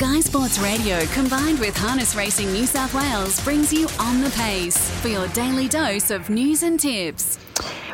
Sky Sports Radio combined with Harness Racing New South Wales brings you On the Pace for your daily dose of news and tips.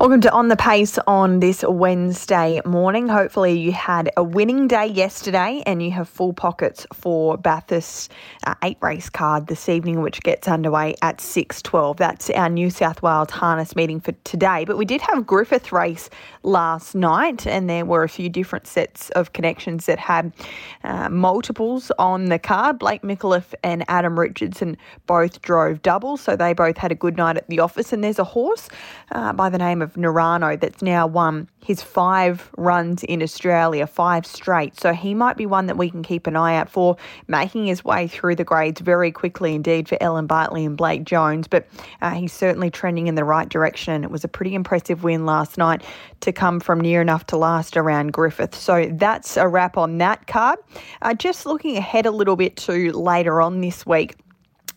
Welcome to On the Pace on this Wednesday morning. Hopefully, you had a winning day yesterday and you have full pockets for Bathurst uh, eight race card this evening, which gets underway at 6:12. That's our New South Wales harness meeting for today. But we did have Griffith race last night, and there were a few different sets of connections that had uh, multiples on the card. Blake Micallef and Adam Richardson both drove doubles, so they both had a good night at the office. And there's a horse uh, by the name of of Narano that's now won his five runs in Australia, five straight. So he might be one that we can keep an eye out for, making his way through the grades very quickly indeed for Ellen Bartley and Blake Jones. But uh, he's certainly trending in the right direction. It was a pretty impressive win last night to come from near enough to last around Griffith. So that's a wrap on that card. Uh, just looking ahead a little bit to later on this week.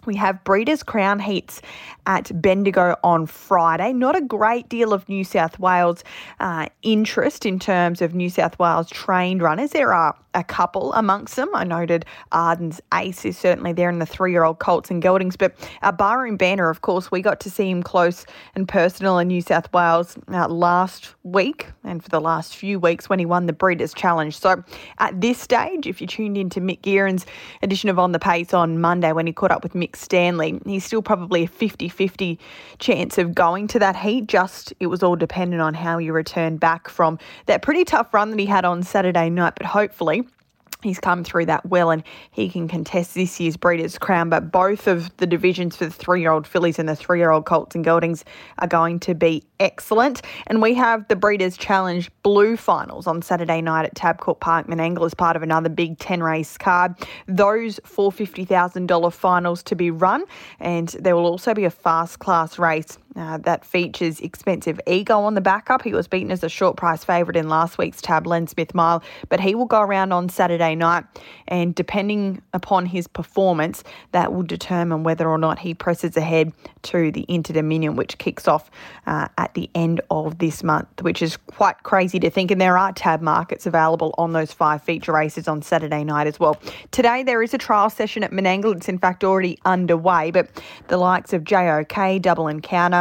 We have Breeders' Crown Heats at Bendigo on Friday. Not a great deal of New South Wales uh, interest in terms of New South Wales trained runners. There are a couple amongst them. I noted Arden's ace is certainly there in the three year old Colts and Geldings, but uh, Barroom Banner, of course, we got to see him close and personal in New South Wales uh, last week and for the last few weeks when he won the Breeders' Challenge. So at this stage, if you tuned in to Mick Guerin's edition of On the Pace on Monday when he caught up with Mick Stanley, he's still probably a 50 50 chance of going to that heat. Just it was all dependent on how he returned back from that pretty tough run that he had on Saturday night, but hopefully He's come through that well and he can contest this year's Breeders' Crown. But both of the divisions for the three year old fillies and the three year old Colts and Geldings are going to be excellent. And we have the Breeders' Challenge Blue Finals on Saturday night at Tabcorp Park Menangle as part of another big 10 race card. Those $450,000 finals to be run. And there will also be a fast class race uh, that features expensive ego on the backup. He was beaten as a short price favourite in last week's tab, Len Smith Mile, but he will go around on Saturday night. And depending upon his performance, that will determine whether or not he presses ahead to the Inter Dominion, which kicks off uh, at the end of this month, which is quite crazy to think. And there are tab markets available on those five feature races on Saturday night as well. Today, there is a trial session at Menangle. It's in fact already underway, but the likes of JOK, Double Encounter,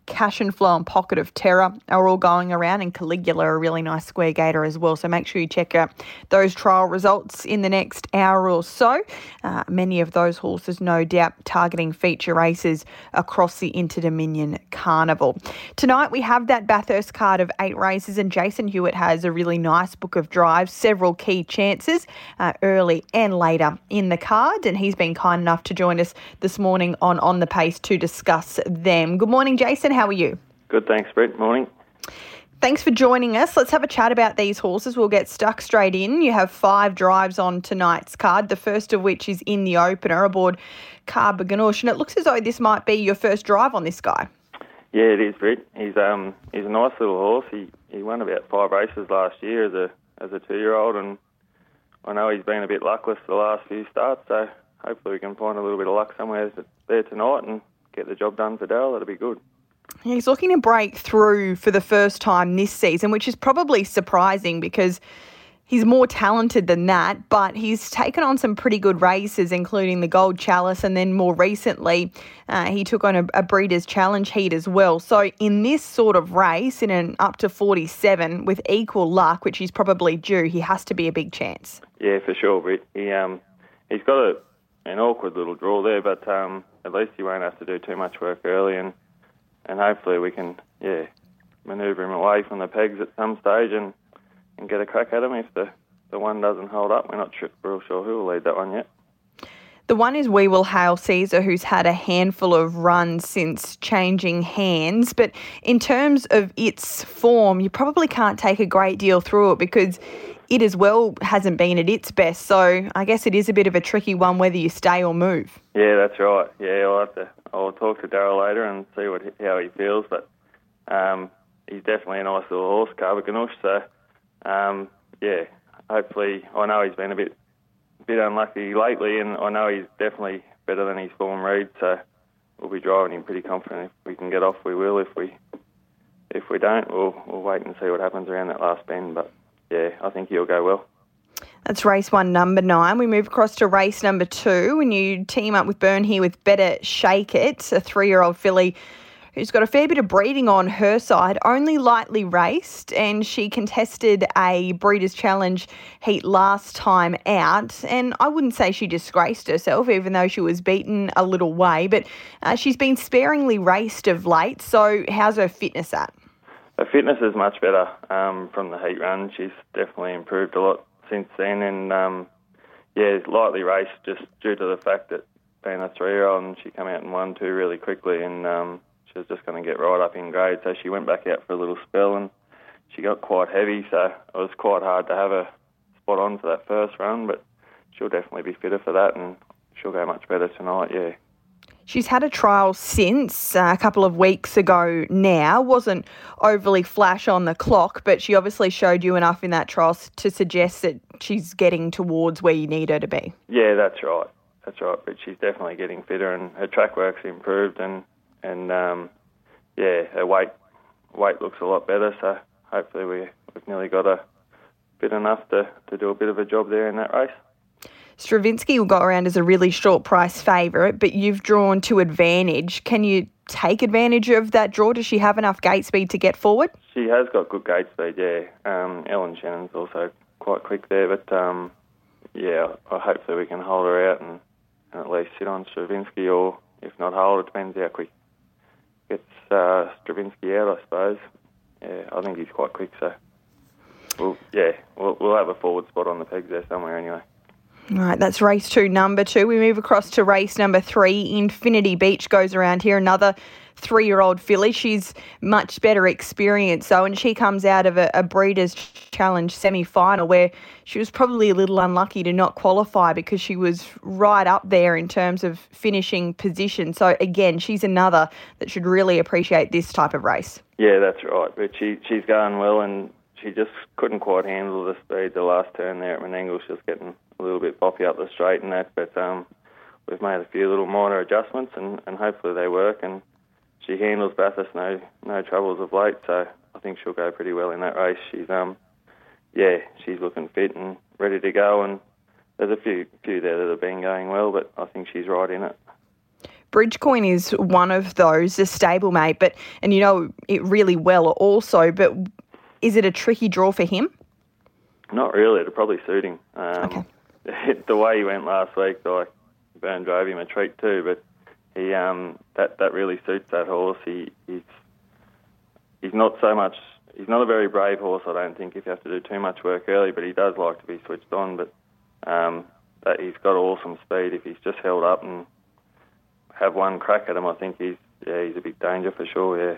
Cash and Flow and Pocket of Terror are all going around, and Caligula, a really nice square gaiter as well. So make sure you check out those trial results in the next hour or so. Uh, many of those horses, no doubt, targeting feature races across the Inter Dominion Carnival. Tonight we have that Bathurst card of eight races, and Jason Hewitt has a really nice book of drives, several key chances uh, early and later in the card, and he's been kind enough to join us this morning on On the Pace to discuss them. Good morning, Jason. How are you? Good, thanks, Brett. Morning. Thanks for joining us. Let's have a chat about these horses. We'll get stuck straight in. You have five drives on tonight's card, the first of which is in the opener aboard Carba Ganoush. And it looks as though this might be your first drive on this guy. Yeah, it is, Brett. He's um he's a nice little horse. He he won about five races last year as a as a two year old, and I know he's been a bit luckless the last few starts. So hopefully we can find a little bit of luck somewhere there tonight and get the job done for Dale. That'll be good. He's looking to break through for the first time this season, which is probably surprising because he's more talented than that, but he's taken on some pretty good races, including the Gold Chalice, and then more recently, uh, he took on a, a, Breeders' Challenge heat as well. So, in this sort of race, in an up to 47, with equal luck, which he's probably due, he has to be a big chance. Yeah, for sure, Britt. He, um, he's got a, an awkward little draw there, but um, at least he won't have to do too much work early and and hopefully we can, yeah, manoeuvre him away from the pegs at some stage and, and get a crack at him if the, the one doesn't hold up. We're not real sure who will lead that one yet. The one is We Will Hail Caesar, who's had a handful of runs since changing hands. But in terms of its form, you probably can't take a great deal through it because it as well hasn't been at its best. So I guess it is a bit of a tricky one whether you stay or move. Yeah, that's right. Yeah, I'll have to. I'll talk to Daryl later and see what how he feels. But um, he's definitely a nice little horse, Carba Ganoush. So um, yeah, hopefully I know he's been a bit bit unlucky lately, and I know he's definitely better than his form read. So we'll be driving him pretty confident. If we can get off, we will. If we if we don't, we'll we'll wait and see what happens around that last bend. But yeah, I think he'll go well. That's race one, number nine. We move across to race number two, and you team up with Burn here with Better Shake It, a three year old filly who's got a fair bit of breeding on her side, only lightly raced, and she contested a Breeders' Challenge heat last time out. And I wouldn't say she disgraced herself, even though she was beaten a little way, but uh, she's been sparingly raced of late. So, how's her fitness at? Her fitness is much better um, from the heat run. She's definitely improved a lot since then, and um, yeah, lightly raced just due to the fact that being a three-year-old and she came out and won two really quickly, and um, she was just going to get right up in grade. So she went back out for a little spell and she got quite heavy. So it was quite hard to have her spot on for that first run, but she'll definitely be fitter for that and she'll go much better tonight. Yeah. She's had a trial since uh, a couple of weeks ago now. Wasn't overly flash on the clock, but she obviously showed you enough in that trial to suggest that she's getting towards where you need her to be. Yeah, that's right. That's right. But she's definitely getting fitter and her track work's improved and and um, yeah, her weight weight looks a lot better. So hopefully we we've nearly got a bit enough to, to do a bit of a job there in that race. Stravinsky got around as a really short price favourite, but you've drawn to advantage. Can you take advantage of that draw? Does she have enough gate speed to get forward? She has got good gate speed, yeah. Um, Ellen Shannon's also quite quick there, but um, yeah, hopefully we can hold her out and, and at least sit on Stravinsky, or if not hold, it depends how quick gets uh, Stravinsky out, I suppose. Yeah, I think he's quite quick, so we'll, yeah, we'll, we'll have a forward spot on the pegs there somewhere anyway. All right, that's race two, number two. We move across to race number three. Infinity Beach goes around here. Another three year old filly. She's much better experience, though, and she comes out of a, a Breeders' Challenge semi final where she was probably a little unlucky to not qualify because she was right up there in terms of finishing position. So, again, she's another that should really appreciate this type of race. Yeah, that's right. But she, she's going well, and she just couldn't quite handle the speed the last turn there at Menangle. She was getting a little bit boppy up the straight and that, but um, we've made a few little minor adjustments, and, and hopefully they work. And she handles Bathurst no no troubles of late, so I think she'll go pretty well in that race. She's um yeah, she's looking fit and ready to go, and there's a few few there that have been going well, but I think she's right in it. Bridgecoin is one of those, a stablemate, but and you know it really well also. But is it a tricky draw for him? Not really. It'll probably suit him. Um, okay. the way he went last week, like Burn drove him a treat too, but he um, that that really suits that horse. He he's he's not so much. He's not a very brave horse. I don't think if you have to do too much work early, but he does like to be switched on. But um, that he's got awesome speed. If he's just held up and have one crack at him, I think he's yeah he's a big danger for sure.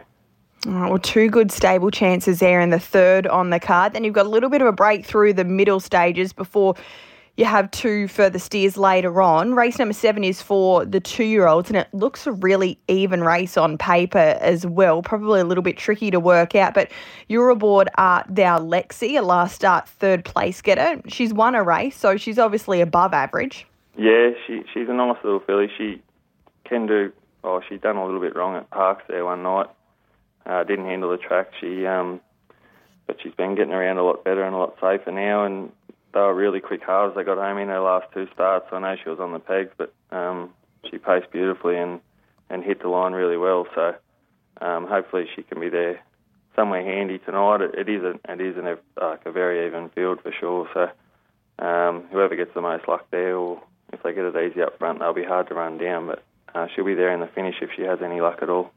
Yeah. well, two good stable chances there in the third on the card. Then you've got a little bit of a break through the middle stages before you have two further steers later on. Race number seven is for the two year olds, and it looks a really even race on paper as well. Probably a little bit tricky to work out, but you're aboard Art Thou Lexi, a last start third place getter. She's won a race, so she's obviously above average. Yeah, she she's a nice little filly. She can do. Oh, she done a little bit wrong at Parks there one night. Uh, didn't handle the track. She um, but she's been getting around a lot better and a lot safer now, and they were really quick halves. They got home in her last two starts. I know she was on the pegs, but um, she paced beautifully and, and hit the line really well. So um, hopefully she can be there somewhere handy tonight. It, it is a, it is an, like a very even field for sure. So um, whoever gets the most luck there, or if they get it easy up front, they'll be hard to run down. But uh, she'll be there in the finish if she has any luck at all.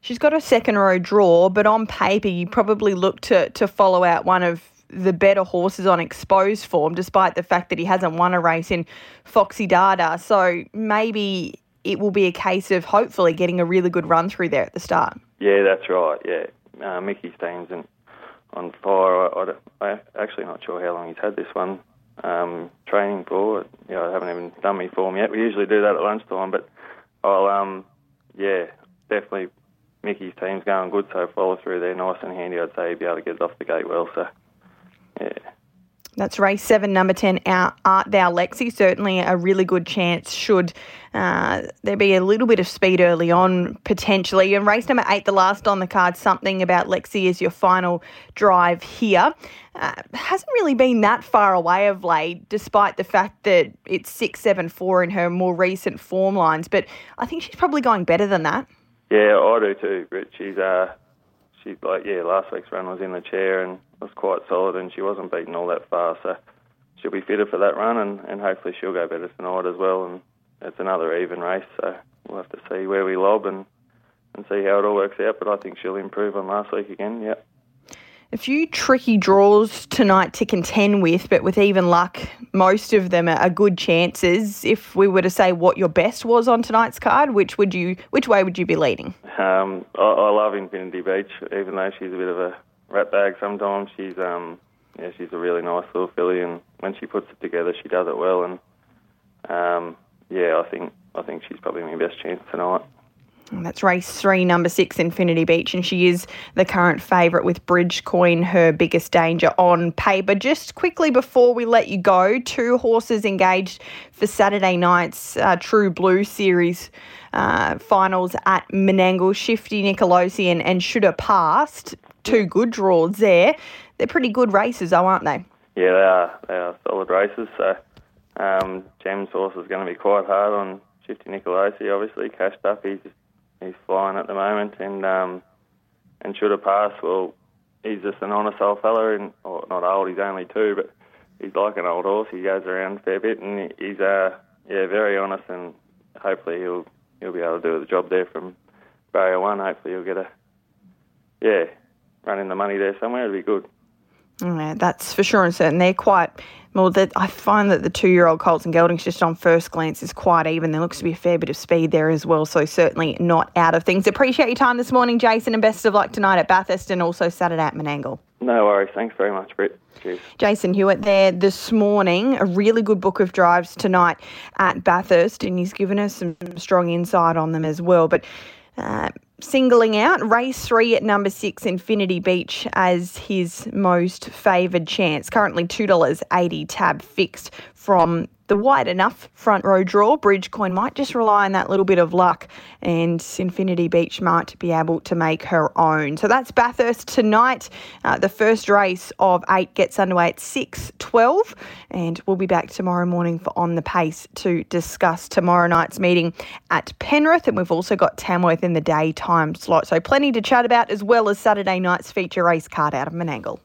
She's got a second row draw, but on paper you probably look to to follow out one of the better horses on exposed form, despite the fact that he hasn't won a race in Foxy Dada. So maybe it will be a case of hopefully getting a really good run through there at the start. Yeah, that's right. Yeah, uh, Mickey Steen's on fire. I, am actually not sure how long he's had this one um, training for. Yeah, I haven't even done my form yet. We usually do that at lunchtime, but I'll um, yeah, definitely. Mickey's team's going good, so follow through there nice and handy. I'd say he'd be able to get it off the gate well. So That's race seven, number 10, Art Thou Lexi. Certainly a really good chance should uh, there be a little bit of speed early on, potentially. And race number eight, the last on the card, something about Lexi is your final drive here. Uh, hasn't really been that far away of late, despite the fact that it's 6 7 4 in her more recent form lines. But I think she's probably going better than that. Yeah, I do too, But She's, uh, she's like, yeah, last week's run was in the chair and was quite solid, and she wasn't beaten all that far. So she'll be fitter for that run, and, and hopefully she'll go better tonight as well. And it's another even race, so we'll have to see where we lob and and see how it all works out. But I think she'll improve on last week again. Yep. A few tricky draws tonight to contend with, but with even luck, most of them are good chances. If we were to say what your best was on tonight's card, which would you, which way would you be leading? Um, I, I love Infinity Beach, even though she's a bit of a rat bag sometimes. She's um, yeah, she's a really nice little filly, and when she puts it together, she does it well. And um, yeah, I think I think she's probably my best chance tonight. That's race three, number six, Infinity Beach, and she is the current favourite with Bridge Coin, her biggest danger on paper. Just quickly before we let you go, two horses engaged for Saturday night's uh, True Blue Series uh, finals at Menangle. Shifty Nicolosi and Should Have Passed. Two good draws there. They're pretty good races, though, aren't they? Yeah, they are. They are solid races. So um, Gem's horse is going to be quite hard on Shifty Nicolosi, obviously. Cashed up, he's he's flying at the moment, and um, and should have passed. Well, he's just an honest old fella, and or not old, he's only two, but he's like an old horse. He goes around a fair bit, and he's uh, yeah, very honest, and hopefully he'll he'll be able to do the job there from barrier one. Hopefully he'll get a yeah, running the money there somewhere. It'll be good. Yeah, that's for sure and certain. They're quite well. That I find that the two-year-old Colts and Geldings, just on first glance, is quite even. There looks to be a fair bit of speed there as well. So certainly not out of things. Appreciate your time this morning, Jason, and best of luck tonight at Bathurst and also Saturday at Menangle. No worries. Thanks very much, Britt. Cheers. Jason Hewitt there this morning. A really good book of drives tonight at Bathurst, and he's given us some strong insight on them as well. But uh, singling out race three at number six, Infinity Beach, as his most favoured chance. Currently $2.80 tab fixed from the wide enough front row draw. Bridge Coin might just rely on that little bit of luck, and Infinity Beach might be able to make her own. So that's Bathurst tonight. Uh, the first race of eight gets underway at 6.12, and we'll be back tomorrow morning for On the Pace to discuss tomorrow night's meeting at Penrith, and we've also got Tamworth in the daytime slot. So plenty to chat about, as well as Saturday night's feature race card out of Menangle.